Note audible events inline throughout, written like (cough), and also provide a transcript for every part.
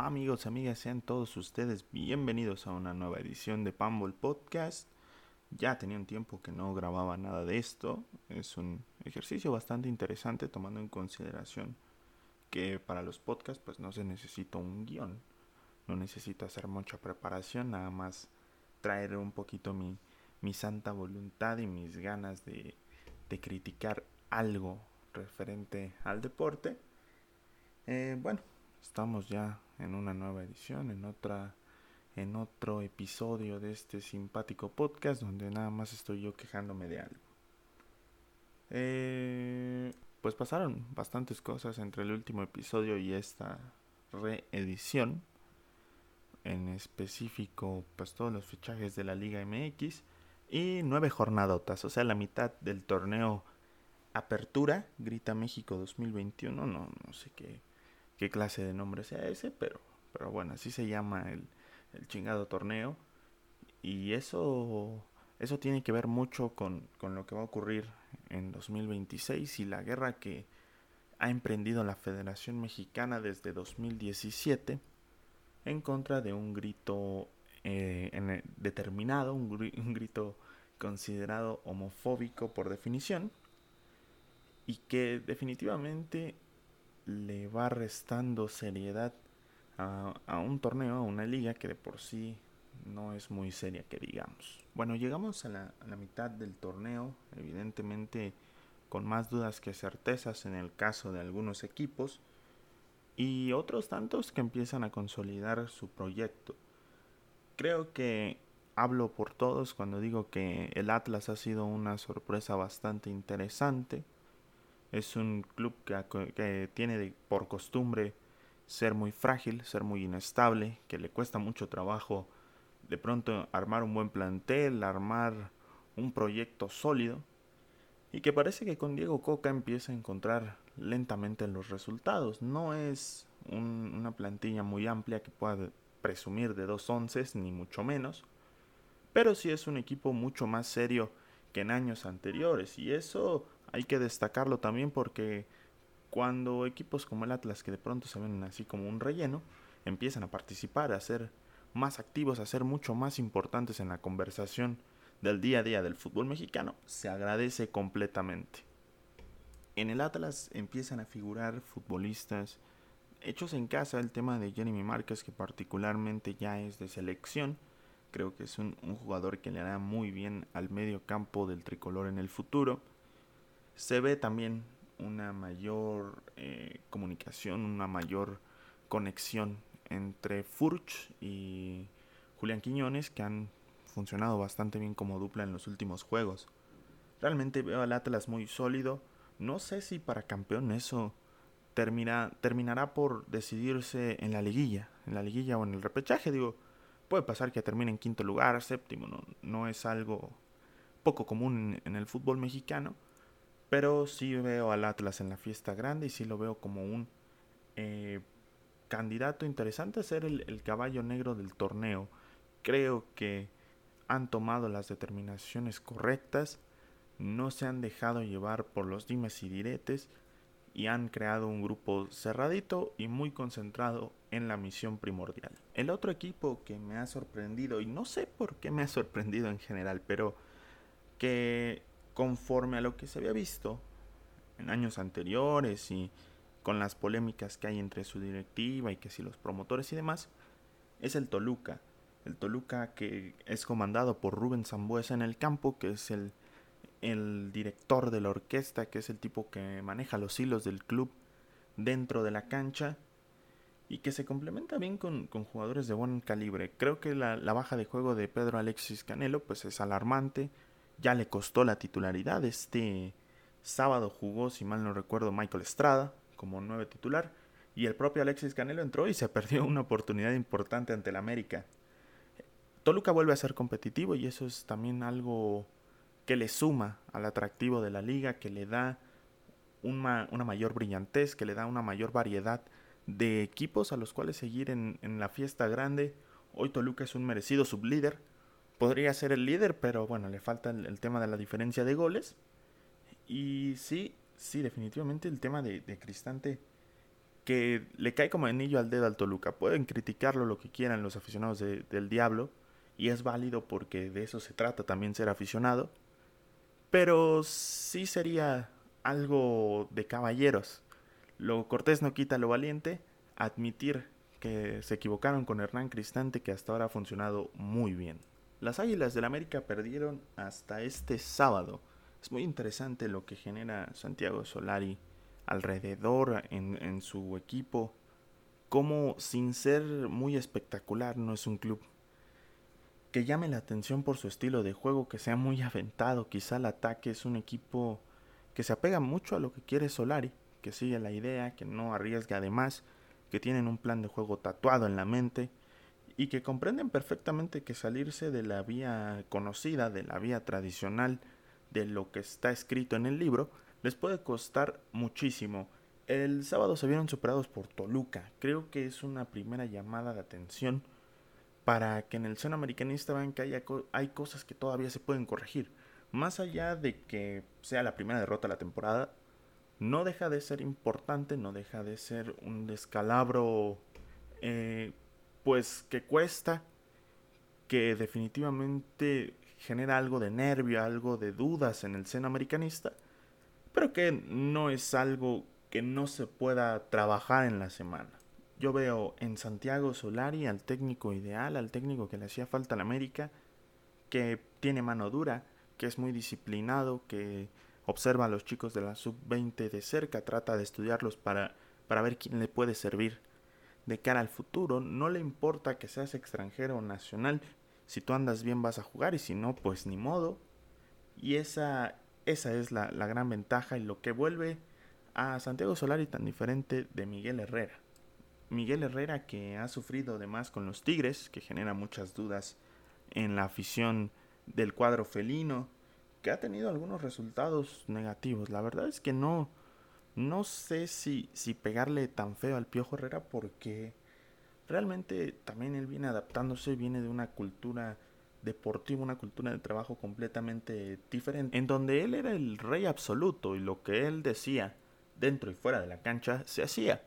Amigos, amigas, sean todos ustedes bienvenidos a una nueva edición de Pambol Podcast. Ya tenía un tiempo que no grababa nada de esto. Es un ejercicio bastante interesante tomando en consideración que para los podcasts pues no se necesita un guion. No necesito hacer mucha preparación, nada más traer un poquito mi, mi santa voluntad y mis ganas de, de criticar algo referente al deporte. Eh, bueno, estamos ya en una nueva edición, en otra en otro episodio de este simpático podcast donde nada más estoy yo quejándome de algo. Eh, pues pasaron bastantes cosas entre el último episodio y esta reedición. En específico, pues todos los fichajes de la Liga MX y nueve jornadotas, o sea, la mitad del torneo Apertura, Grita México 2021, no, no sé qué, qué clase de nombre sea ese, pero, pero bueno, así se llama el, el chingado torneo. Y eso, eso tiene que ver mucho con, con lo que va a ocurrir en 2026 y la guerra que ha emprendido la Federación Mexicana desde 2017 en contra de un grito eh, determinado, un, un, grito considerado homofóbico por definición, y que definitivamente le va restando seriedad a, un torneo, a una liga que de por sí no es muy seria que digamos. Bueno, llegamos a la, a la, mitad del torneo, evidentemente con más dudas que certezas en el caso de algunos equipos y otros tantos que empiezan a consolidar su proyecto. Creo que hablo por todos cuando digo que el Atlas ha sido una sorpresa bastante interesante. Es un club que, tiene por costumbre ser muy frágil, ser muy inestable, que le cuesta mucho trabajo de pronto armar un buen plantel, armar un proyecto sólido y que parece que con Diego Coca empieza a encontrar lentamente los resultados. No es un, una plantilla muy amplia que pueda presumir de dos onces, ni mucho menos, pero sí es un equipo mucho más serio que en años anteriores y eso hay que destacarlo también porque cuando equipos como el Atlas, que de pronto se ven así como un relleno, empiezan a participar, a ser más activos, a ser mucho más importantes en la conversación del día a día del fútbol mexicano, se agradece completamente. En el Atlas empiezan a figurar futbolistas hechos en casa, el tema de Jeremy Márquez, que particularmente ya es de selección, creo que es un, un jugador que le hará muy bien al medio campo del tricolor en el futuro. Se ve también una mayor eh, comunicación, una mayor conexión entre Furch y Julián Quiñones, que han funcionado bastante bien como dupla en los últimos juegos. Realmente veo al Atlas muy sólido. No sé si para campeón eso termina, terminará por decidirse en la liguilla, en la liguilla o en el repechaje. Digo, puede pasar que termine en quinto lugar, séptimo, no, no es algo poco común en el fútbol mexicano pero sí veo al Atlas en la fiesta grande y sí lo veo como un eh, candidato interesante a ser el, el, caballo negro del torneo. Creo que han tomado las determinaciones correctas, no se han dejado llevar por los dimes y diretes y han creado un grupo cerradito y muy concentrado en la misión primordial. El otro equipo que me ha sorprendido, y no sé por qué me ha sorprendido en general, pero que conforme a lo que se había visto en años anteriores y con las polémicas que hay entre su directiva y que si los promotores y demás, es el Toluca. El Toluca que es comandado por Rubén Zambuesa en el campo, que es el, el director de la orquesta, que es el tipo que maneja los hilos del club dentro de la cancha y que se complementa bien con, con jugadores de buen calibre. Creo que la, la, baja de juego de Pedro Alexis Canelo pues es alarmante ya le costó la titularidad. Este sábado jugó, si mal no recuerdo, Michael Estrada como nueve titular. Y el propio Alexis Canelo entró y se (laughs) perdió una oportunidad importante ante el América. Toluca vuelve a ser competitivo y eso es también algo que le suma al atractivo de la liga, que le da una, una mayor brillantez, que le da una mayor variedad de equipos a los cuales seguir en, en la fiesta grande. Hoy Toluca es un merecido sublíder podría ser el líder, pero bueno, le falta el, tema de la diferencia de goles. Y sí, sí, definitivamente el tema de, de Cristante, que le cae como anillo al dedo al Toluca. Pueden criticarlo lo que quieran los aficionados del Diablo, y es válido porque de eso se trata también ser aficionado, pero sí sería algo de caballeros. Lo cortés no quita lo valiente, admitir que se equivocaron con Hernán Cristante que hasta ahora ha funcionado muy bien. Las Águilas del América perdieron hasta este sábado. Es muy interesante lo que genera Santiago Solari alrededor en, su equipo. Como sin ser muy espectacular no es un club que llame la atención por su estilo de juego, que sea muy aventado. Quizá el ataque es un equipo que se apega mucho a lo que quiere Solari, que sigue la idea, que no arriesga además, que tienen un plan de juego tatuado en la mente y que comprenden perfectamente que salirse de la vía conocida, de la vía tradicional, de lo que está escrito en el libro, les puede costar muchísimo. El sábado se vieron superados por Toluca. Creo que es una primera llamada de atención para que en el seno americanista vean que hay, hay cosas que todavía se pueden corregir. Más allá de que sea la primera derrota de la temporada, no deja de ser importante, no deja de ser un descalabro, eh, pues que cuesta, que definitivamente genera algo de nervio, algo de dudas en el seno americanista, pero que no es algo que no se pueda trabajar en la semana. Yo veo en Santiago Solari al técnico ideal, al técnico que le hacía falta a la América, que tiene mano dura, que es muy disciplinado, que observa a los chicos de la sub-20 de cerca, trata de estudiarlos para, para ver quién le puede servir de cara al futuro. No le importa que seas extranjero o nacional. Si tú andas bien vas a jugar y si no, pues ni modo. Y esa, esa es la, la gran ventaja y lo que vuelve a Santiago Solari tan diferente de Miguel Herrera. Miguel Herrera que ha sufrido además con los Tigres, que genera muchas dudas en la afición del cuadro felino, que ha tenido algunos resultados negativos. La verdad es que no, no sé si, si pegarle tan feo al Piojo Herrera porque realmente también él viene adaptándose, viene de una cultura deportiva, una cultura de trabajo completamente diferente, en donde él era el rey absoluto y lo que él decía dentro y fuera de la cancha se hacía.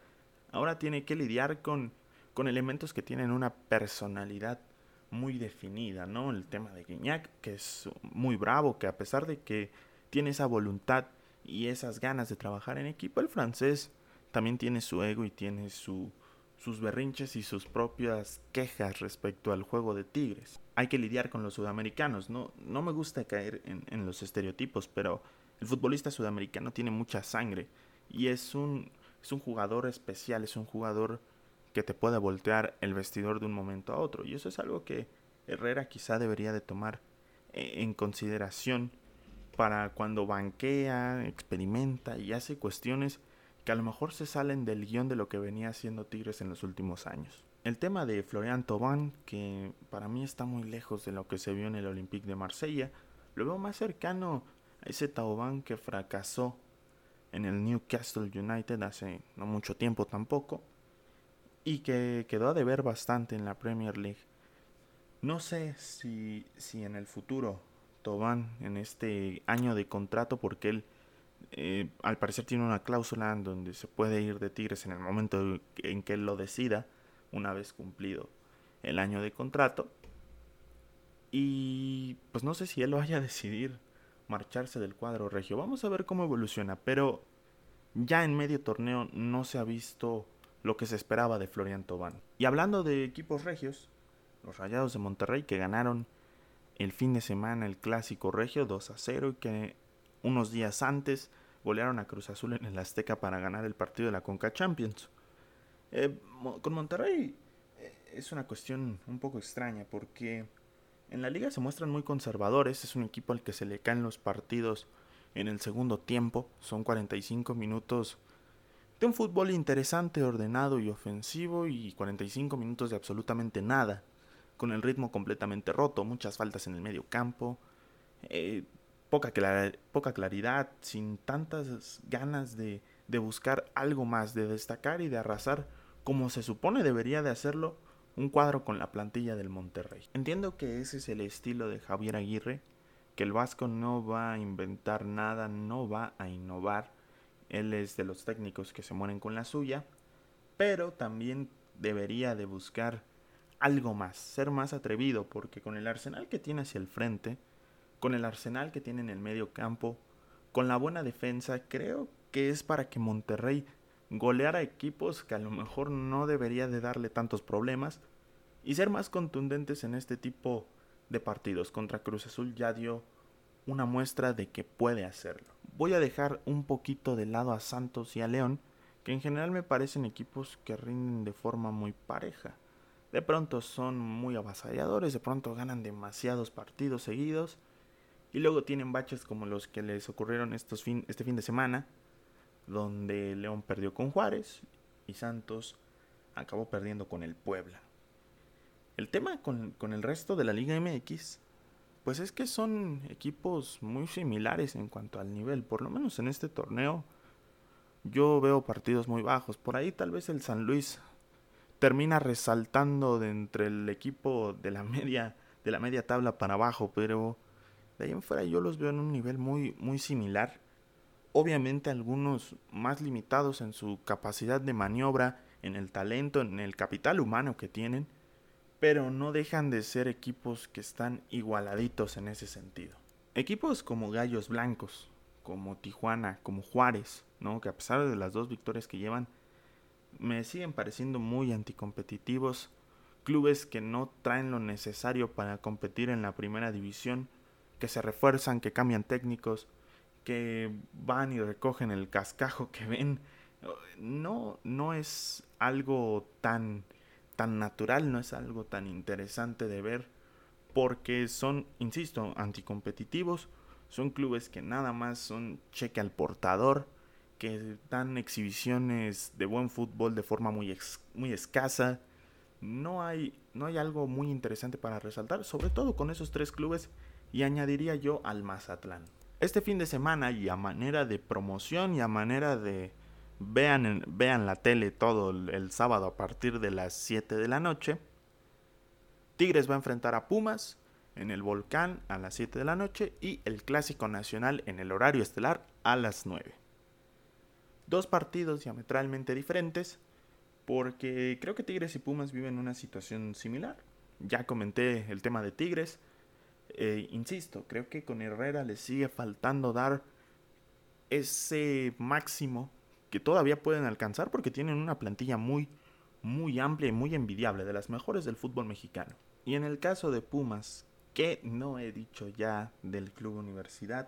Ahora tiene que lidiar con, con elementos que tienen una personalidad muy definida, ¿no? El tema de Guignac, que es muy bravo, que a pesar de que tiene esa voluntad y esas ganas de trabajar en equipo, el francés también tiene su ego y tiene su, sus berrinches y sus propias quejas respecto al juego de Tigres. Hay que lidiar con los sudamericanos, no, no me gusta caer en, los estereotipos, pero el futbolista sudamericano tiene mucha sangre y es un, es un jugador especial, es un jugador que te pueda voltear el vestidor de un momento a otro. Y eso es algo que Herrera quizá debería de tomar eh, en consideración para cuando banquea, experimenta y hace cuestiones que a lo mejor se salen del guion de lo que venía haciendo Tigres en los últimos años. El tema de Florian Thauvin, que para mí está muy lejos de lo que se vio en el Olympique de Marsella, lo veo más cercano a ese Thauvin que fracasó en el Newcastle United hace no mucho tiempo tampoco y que quedó a deber bastante en la Premier League. No sé si, si en el futuro Tobán, en este año de contrato, porque él eh, al parecer tiene una cláusula en donde se puede ir de Tigres en el momento en que él lo decida, una vez cumplido el año de contrato. Y pues no sé si él vaya a decidir marcharse del cuadro regio. Vamos a ver cómo evoluciona, pero ya en medio torneo no se ha visto lo que se esperaba de Florian Tobán. Y hablando de equipos regios, los Rayados de Monterrey que ganaron el fin de semana el clásico regio 2 a 0 y que unos días antes golearon a Cruz Azul en el Azteca para ganar el partido de la Conca Champions. Eh, con Monterrey eh, es una cuestión un poco extraña porque en la liga se muestran muy conservadores, es un equipo al que se le caen los partidos en el segundo tiempo, son 45 minutos de un fútbol interesante, ordenado y ofensivo y 45 minutos de absolutamente nada, con el ritmo completamente roto, muchas faltas en el medio campo, eh, poca, poca claridad, sin tantas ganas de, de buscar algo más, de destacar y de arrasar como se supone debería de hacerlo un cuadro con la plantilla del Monterrey. Entiendo que ese es el estilo de Javier Aguirre, que el Vasco no va a inventar nada, no va a innovar, él es de los técnicos que se mueren con la suya. pero también debería de buscar algo más, ser más atrevido, porque con el arsenal que tiene hacia el frente, con el arsenal que tiene en el medio campo, con la buena defensa, creo que es para que Monterrey goleara equipos que a lo mejor no debería de darle tantos problemas y ser más contundentes en este tipo de partidos. Contra Cruz Azul ya dio una muestra de que puede hacerlo. Voy a dejar un poquito de lado a Santos y a León, que en general me parecen equipos que rinden de forma muy pareja. De pronto son muy avasalladores, de pronto ganan demasiados partidos seguidos y luego tienen baches como los que les ocurrieron este fin de semana, donde León perdió con Juárez y Santos acabó perdiendo con el Puebla. El tema con, con el resto de la Liga MX, pues es que son equipos muy similares en cuanto al nivel, por lo menos en este torneo. Yo veo partidos muy bajos. Por ahí tal vez el San Luis termina resaltando de entre el equipo de la (laughs) media de la media tabla para abajo, pero de ahí en fuera yo los veo en un nivel muy muy similar. Obviamente algunos más limitados en su capacidad de maniobra, en el talento, en el capital humano que tienen, pero no dejan de ser equipos que están igualaditos en ese sentido. Equipos como Gallos Blancos, como Tijuana, como Juárez, ¿no? que a pesar de las dos victorias que llevan, me siguen pareciendo muy anticompetitivos, clubes que no traen lo necesario para competir en la primera división, que se refuerzan, que cambian técnicos, que van y recogen el cascajo que ven. No, no es algo tan, tan natural, no es algo tan interesante de ver, porque son, insisto, anticompetitivos, son clubes que nada más son cheque al portador, que dan exhibiciones de buen fútbol de forma muy, muy escasa. No hay, no hay algo muy interesante para resaltar, sobre todo con esos tres clubes y añadiría yo al Mazatlán. Este fin de semana y a manera de promoción y a manera de vean, vean la tele todo el, sábado a partir de las 7 de la noche, Tigres va a enfrentar a Pumas en el Volcán a las 7 de la noche y el Clásico Nacional en el horario estelar a las 9 dos partidos diametralmente diferentes, porque creo que Tigres y Pumas viven una situación similar. Ya comenté el tema de Tigres. Eh, insisto, creo que con Herrera le sigue faltando dar ese máximo que todavía pueden alcanzar porque tienen una plantilla muy, muy amplia y muy envidiable, de las mejores del fútbol mexicano. Y en el caso de Pumas, que no he dicho ya del Club Universidad,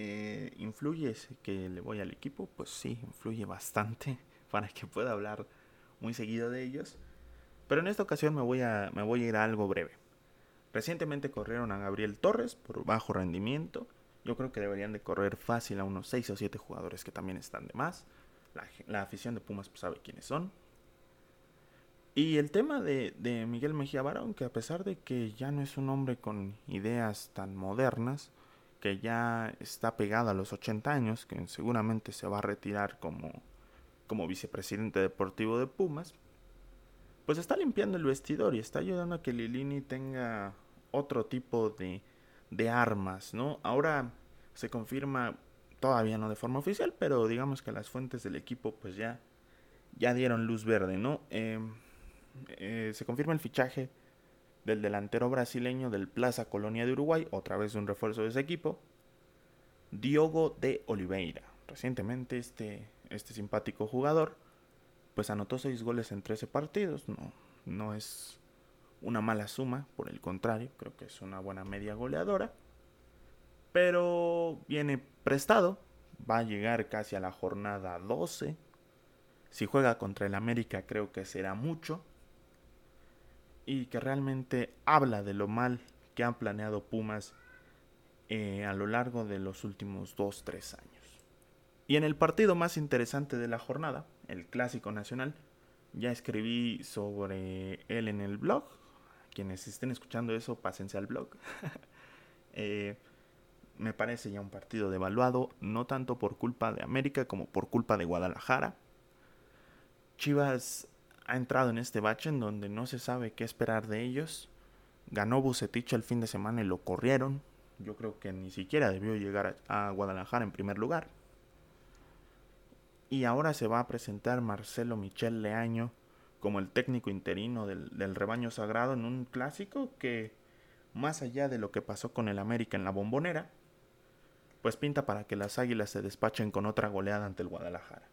eh, ¿Influye que le voy al equipo? Pues sí, influye bastante (laughs) para que pueda hablar muy seguido de ellos. Pero en esta ocasión me voy a, me voy a ir a algo breve. Recientemente corrieron a Gabriel Torres por bajo rendimiento. Yo creo que deberían de correr fácil a unos 6 o 7 jugadores que también están de más. La, afición de Pumas pues, sabe quiénes son. Y el tema de, de Miguel Mejía Barón, que a pesar de que ya no es un hombre con ideas tan modernas, que ya está pegado a los 80 años, que seguramente se va a retirar como, como vicepresidente deportivo de Pumas, pues está limpiando el vestidor y está ayudando a que Lilini tenga otro tipo de, de armas, ¿no? Ahora se confirma, todavía no de forma oficial, pero digamos que las fuentes del equipo pues ya, ya dieron luz verde, ¿no? Em, eh, se confirma el fichaje del delantero brasileño del Plaza Colonia de Uruguay, otra vez un refuerzo de ese equipo, Diogo de Oliveira. Recientemente este, este simpático jugador pues anotó 6 goles en 13 partidos, no, no es una mala suma, por el contrario, creo que es una buena media goleadora, pero viene prestado, va a llegar casi a la jornada 12, si juega contra el América creo que será mucho, y que realmente habla de lo mal que han planeado Pumas eh, a lo largo de los últimos 2-3 años. Y en el partido más interesante de la jornada, el Clásico Nacional, ya escribí sobre él en el blog. Quienes estén escuchando eso, pásense al blog. (laughs) Eh, me parece ya un partido devaluado, no tanto por culpa de América como por culpa de Guadalajara. Chivas ha entrado en este bache en donde no se sabe qué esperar de ellos. Ganó Bucetich el fin de semana y lo corrieron. Yo creo que ni siquiera debió llegar a Guadalajara en primer lugar. Y ahora se va a presentar Marcelo Michel Leaño como el técnico interino del, del rebaño sagrado en un clásico que, más allá de lo que pasó con el América en la bombonera, pues pinta para que las águilas se despachen con otra goleada ante el Guadalajara.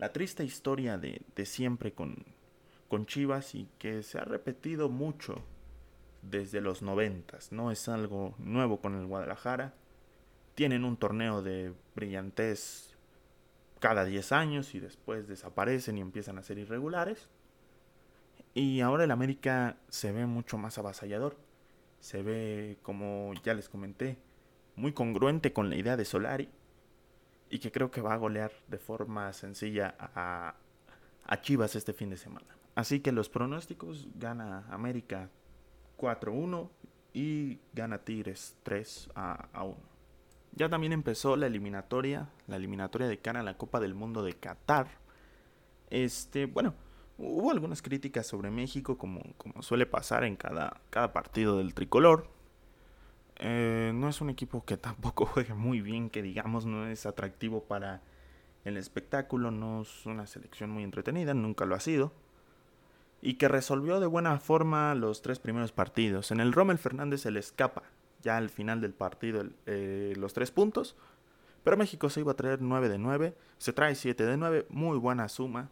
La triste historia de, de siempre con, con Chivas y que se ha repetido mucho desde los noventas, no es algo nuevo con el Guadalajara. Tienen un torneo de brillantez cada 10 años y después desaparecen y empiezan a ser irregulares. Y ahora el América se ve mucho más avasallador. Se ve, como ya les comenté, muy congruente con la idea de Solari. Y que creo que va a golear de forma sencilla a, a Chivas este fin de semana. Así que los pronósticos gana América 4-1 y gana Tigres 3 a 1. Ya también empezó la eliminatoria, la eliminatoria de cara a la Copa del Mundo de Qatar. Este, bueno, hubo algunas críticas sobre México, como, como suele pasar en cada, cada partido del tricolor. Eh, no es un equipo que tampoco (laughs) juegue muy bien, que digamos no es atractivo para el espectáculo, no es una selección muy entretenida, nunca lo ha sido y que resolvió de buena forma los tres primeros partidos. En el Rommel Fernández se le escapa ya al final del partido eh, los tres puntos, pero México se iba a traer 9 de 9, se trae 7 de 9, muy buena suma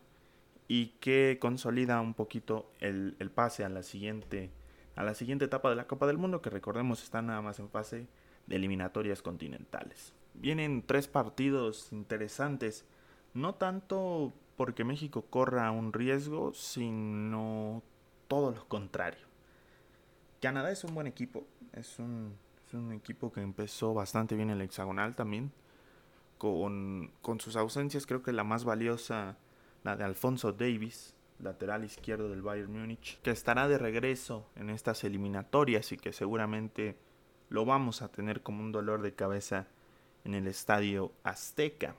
y que consolida un poquito el, el, pase a la siguiente a la siguiente etapa de la Copa del Mundo que recordemos está nada más en fase de eliminatorias continentales. Vienen tres partidos interesantes, no tanto porque México corra un riesgo, sino todo lo contrario. Canadá es un buen equipo, es un, equipo que empezó bastante bien en el hexagonal también, con sus ausencias creo que la más valiosa, la de Alfonso Davis, lateral izquierdo del Bayern Múnich, que estará de regreso en estas eliminatorias y que seguramente lo vamos a tener como un dolor de cabeza en el estadio Azteca.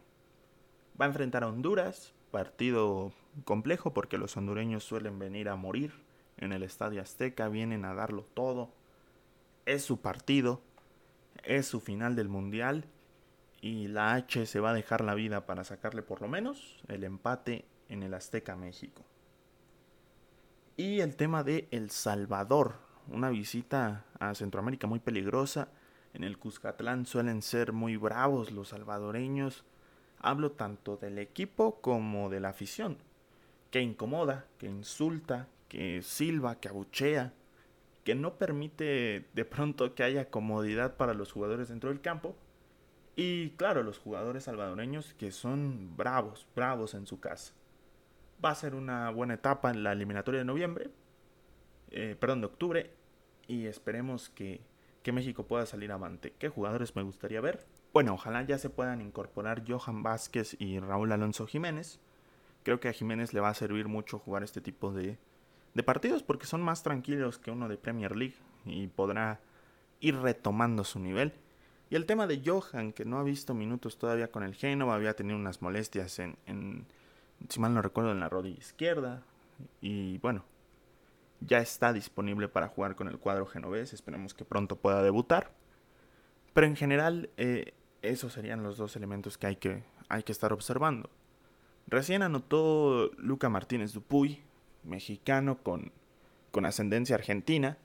Va a enfrentar a Honduras, partido complejo porque los hondureños suelen venir a morir en el Estadio Azteca, vienen a darlo todo. Es su partido, es su final del Mundial y la H se va a dejar la vida para sacarle por lo menos el empate en el Azteca México. Y el tema de El Salvador, una visita a Centroamérica muy peligrosa. En el Cuscatlán suelen ser muy bravos los salvadoreños Hablo tanto del equipo como de la afición, que incomoda, que insulta, que silba, que abuchea, que no permite de pronto que haya comodidad para los jugadores dentro del campo. Y claro, los jugadores salvadoreños que son bravos, bravos en su casa. Va a ser una buena etapa en la eliminatoria de noviembre, eh, perdón, de octubre, y esperemos que, que México pueda salir avante. ¿Qué jugadores me gustaría ver? Bueno, ojalá ya se puedan incorporar Johan Vázquez y Raúl Alonso Jiménez. Creo que a Jiménez le va a servir mucho jugar este tipo de, de partidos porque son más tranquilos que uno de Premier League y podrá ir retomando su nivel. Y el tema de Johan, que no ha visto minutos todavía con el Génova, había tenido unas molestias en, en, si mal no recuerdo, en la rodilla izquierda. Y bueno, ya está disponible para jugar con el cuadro genovés. Esperemos que pronto pueda debutar. Pero en general, eh, esos serían los dos elementos que hay que, hay que estar observando. Recién anotó Luca Martínez Dupuy, mexicano con, con ascendencia argentina,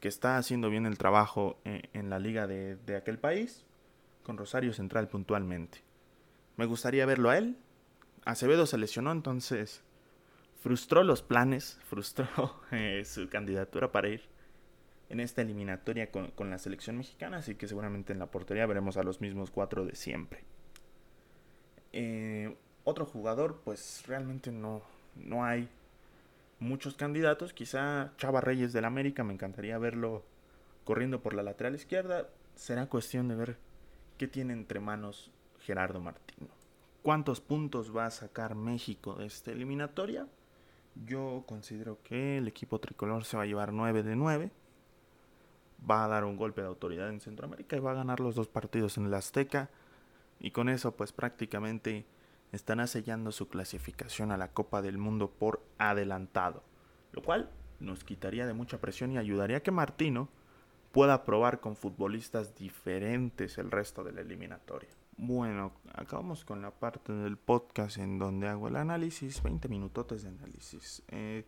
que está haciendo bien el trabajo en, la liga de, de, aquel país, con Rosario Central puntualmente. Me gustaría verlo a él. Acevedo se lesionó, entonces frustró los planes, (laughs) frustró eh, su candidatura para ir en esta eliminatoria con, la selección mexicana, así que seguramente en la portería veremos a los mismos cuatro de siempre. Eh, otro jugador, pues realmente no, no hay muchos candidatos. Quizá Chava Reyes del América, me encantaría verlo corriendo por la lateral izquierda. Será cuestión de ver qué tiene entre manos Gerardo Martino. ¿Cuántos puntos va a sacar México de esta eliminatoria? Yo considero que el equipo tricolor se va a llevar 9 de 9 va a dar un golpe de autoridad en Centroamérica y va a ganar los dos partidos en el Azteca. Y con eso pues prácticamente están sellando su clasificación a la Copa del Mundo por adelantado. Lo cual nos quitaría de mucha presión y ayudaría a que Martino pueda probar con futbolistas diferentes el resto de la eliminatoria. Bueno, acabamos con la parte del podcast en donde hago el análisis, 20 minutotes de análisis. Eh,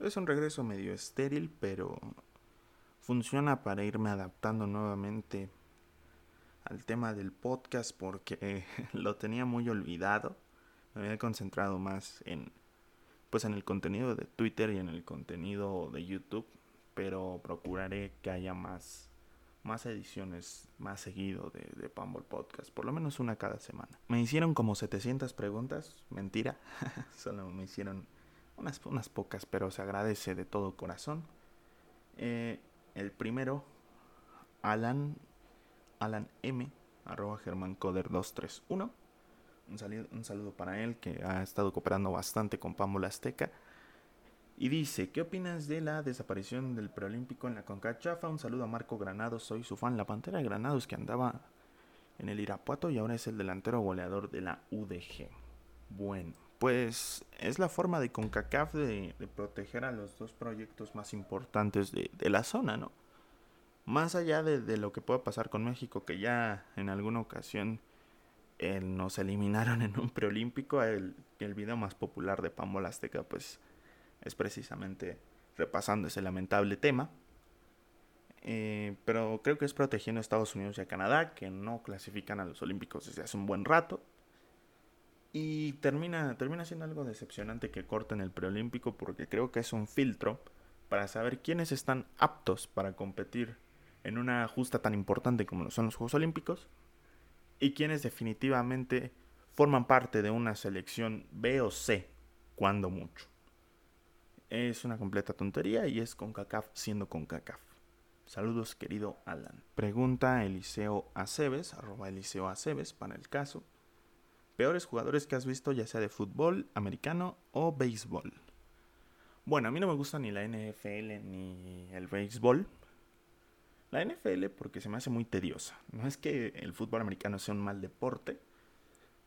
es un regreso medio estéril, pero funciona para irme adaptando nuevamente al tema del podcast porque (laughs) lo tenía muy olvidado. Me había concentrado más en pues en el contenido de Twitter y en el contenido de YouTube, pero procuraré que haya más más ediciones más seguido de, de Pumble Podcast, por lo menos una cada semana. Me hicieron como 700 preguntas, mentira, (laughs) solo me hicieron unas, unas pocas, pero se agradece de todo corazón. Eh, el primero, Alan, Alan M, arroba Germancoder 231. Un saludo, un saludo para él que ha estado cooperando bastante con Pambola Azteca. Y dice, ¿qué opinas de la desaparición del preolímpico en la CONCACHAFA? Un saludo a Marco Granados, soy su fan. La Pantera de Granados que andaba en el Irapuato y ahora es el delantero goleador de la UDG. Bueno, pues es la forma de CONCACAF de, proteger a los dos proyectos más importantes de, la zona, ¿no? Más allá de, lo que pueda pasar con México, que ya en alguna ocasión eh, nos eliminaron en un preolímpico, el, el video más popular de Pambola Azteca, pues es precisamente repasando ese lamentable tema. Eh, pero creo que es protegiendo a Estados Unidos y a Canadá, que no clasifican a los Olímpicos desde hace un buen rato. Y termina, termina siendo algo decepcionante que corten el preolímpico porque creo que es un filtro para saber quiénes están aptos para competir en una justa tan importante como son los Juegos Olímpicos y quienes definitivamente forman parte de una selección B o C, cuando mucho. Es una completa tontería y es CONCACAF siendo CONCACAF. Saludos, querido Alan. Pregunta Eliseo Aceves, arroba Eliseo Aceves, para el caso. Peores jugadores que has visto, ya sea de fútbol, americano o béisbol. Bueno, a mí no me gusta ni la NFL ni el béisbol. La NFL porque se me hace muy tediosa. No es que el fútbol americano sea un mal deporte,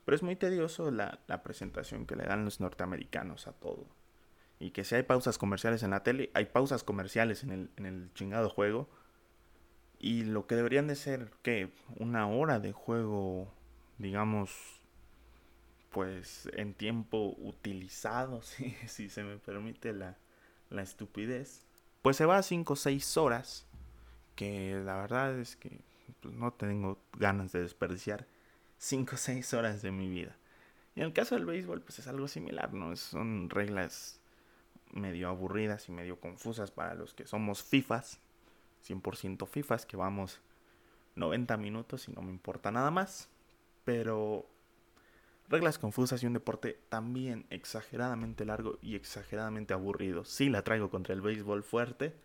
pero es muy tedioso la, la presentación que le dan los norteamericanos a todo y que si hay pausas comerciales en la tele, hay pausas comerciales en el, en el chingado juego. Y lo que deberían de ser, que Una hora de juego, digamos, pues en tiempo utilizado, (laughs) si, si se me permite la, la estupidez. Pues se va a 5 o 6 horas, que la verdad es que pues, no tengo ganas de desperdiciar 5 o 6 horas de mi vida. Y en el caso del béisbol, pues es algo similar, ¿no? Son reglas medio aburridas y medio confusas para los que somos FIFAs, 100% FIFAs, que vamos 90 minutos y no me importa nada más. Pero reglas confusas y un deporte también exageradamente largo y exageradamente aburrido. Sí la traigo contra el béisbol fuerte.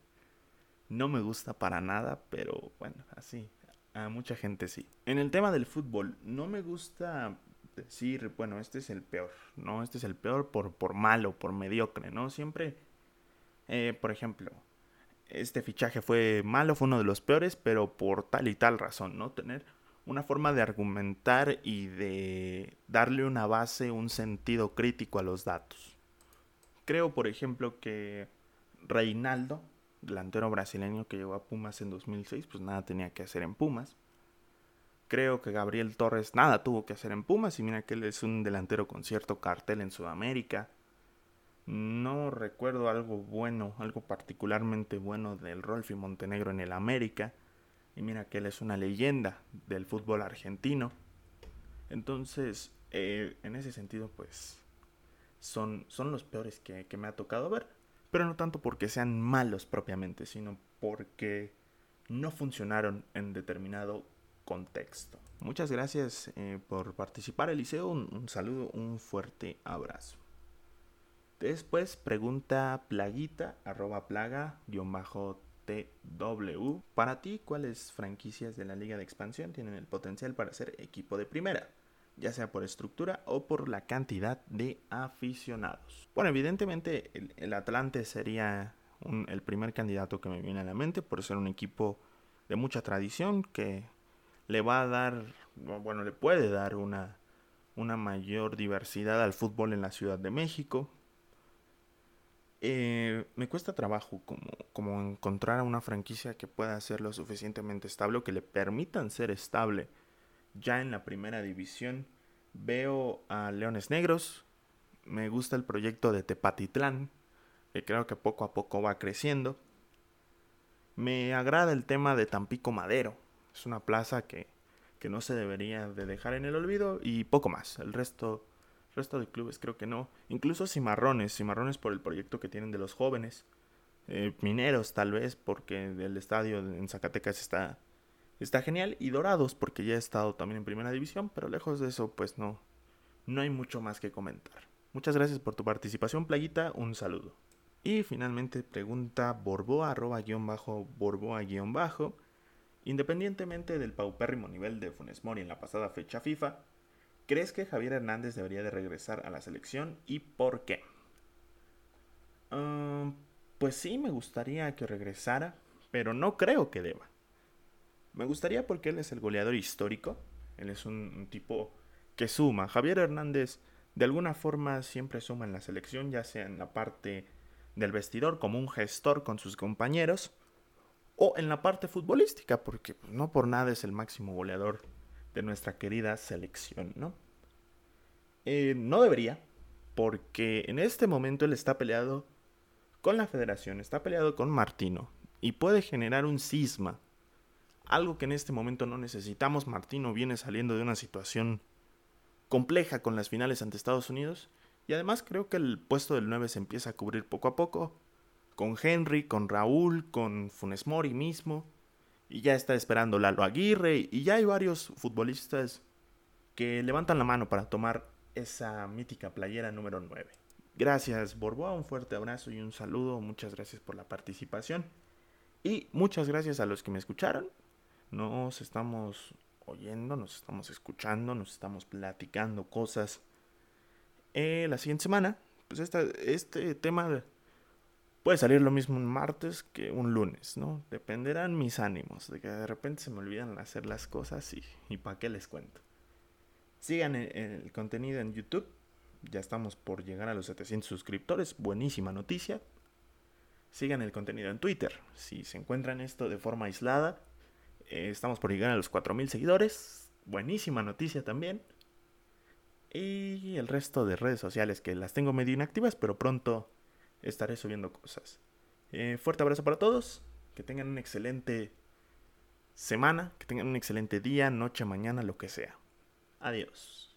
No me gusta para nada, pero bueno, así. A mucha gente sí. En el tema del fútbol, no me gusta decir, bueno, este es el peor, ¿no? Este es el peor por, por malo, por mediocre, ¿no? Siempre, eh, por ejemplo, este fichaje fue malo, fue uno de los peores, pero por tal y tal razón, ¿no? Tener una forma de argumentar y de darle una base, un sentido crítico a los datos. Creo, por ejemplo, que Reinaldo, delantero brasileño que llegó a Pumas en 2006, pues nada tenía que hacer en Pumas. Creo que Gabriel Torres nada tuvo que hacer en Pumas y mira que él es un delantero con cierto cartel en Sudamérica. No recuerdo algo bueno, algo particularmente bueno del Rolfi Montenegro en el América. Y mira que él es una leyenda del fútbol argentino. Entonces, eh, en ese sentido, pues, son, son los peores que, que me ha tocado ver. Pero no tanto porque sean malos propiamente, sino porque no funcionaron en determinado contexto. Muchas gracias eh, por participar, Eliseo. Un, saludo, un fuerte abrazo. Después pregunta plaguita, arroba plaga, guion bajo TW. Para ti, ¿cuáles franquicias de la Liga de Expansión tienen el potencial para ser equipo de primera? Ya sea por estructura o por la cantidad de aficionados. Bueno, evidentemente el, Atlante sería el primer candidato que me viene a la mente por ser un equipo de mucha tradición que le va a dar, bueno, le puede dar una, una mayor diversidad al fútbol en la Ciudad de México. Eh, me cuesta trabajo como, como encontrar una franquicia que pueda ser lo suficientemente estable o que le permitan ser estable ya en la primera división veo a Leones Negros. Me gusta el proyecto de Tepatitlán, que creo que poco a poco va creciendo. Me agrada el tema de Tampico Madero. Es una plaza que, que no se debería de dejar en el olvido y poco más. El resto, resto de clubes creo que no. Incluso Cimarrones, Cimarrones por el proyecto que tienen de los jóvenes. Eh, mineros tal vez porque el estadio en Zacatecas está, está genial. Y Dorados porque ya he estado también en primera división. Pero lejos de eso pues no, no hay mucho más que comentar. Muchas gracias por tu participación, Playita. Un saludo. Y finalmente pregunta Borboa, arroba guion bajo, Borboa guion bajo. Independientemente del paupérrimo nivel de Funes Mori en la pasada fecha FIFA, ¿crees que Javier Hernández debería de regresar a la selección y por qué? Pues sí, me gustaría que regresara, pero no creo que deba. Me gustaría porque él es el goleador histórico, él es un tipo que suma. Javier Hernández de alguna forma siempre suma en la selección, ya sea en la parte del vestidor como un gestor con sus compañeros o en la parte futbolística, porque pues, no por nada es el máximo goleador de nuestra querida selección, ¿no? Eh, no debería, porque en este momento él está peleado con la federación, está peleado con Martino y puede generar un cisma, algo que en este momento no necesitamos. Martino viene saliendo de una situación compleja con las finales ante Estados Unidos y además creo que el puesto del 9 se empieza a cubrir poco a poco. Con Henry, con Raúl, con Funes Mori mismo. Y ya está esperando Lalo Aguirre. Y ya hay varios futbolistas que levantan la mano para tomar esa mítica playera número 9. Gracias Borboa, un fuerte abrazo y un saludo. Muchas gracias por la participación. Y muchas gracias a los que me escucharon. Nos estamos oyendo, nos estamos escuchando, nos estamos platicando cosas eh, la siguiente semana, pues este tema puede salir lo mismo un martes que un lunes, ¿no? Dependerán mis ánimos, de que de repente se me olvidan hacer las cosas y, y para qué les cuento. Sigan el, el, contenido en YouTube, ya estamos por llegar a los 700 suscriptores, buenísima noticia. Sigan el contenido en Twitter, si se encuentran esto de forma aislada, eh, estamos por llegar a los 4000 seguidores, buenísima noticia también y el resto de redes sociales que las tengo medio inactivas, pero pronto estaré subiendo cosas. Eh, fuerte abrazo para todos, que tengan una excelente semana, que tengan un excelente día, noche, mañana, lo que sea. Adiós.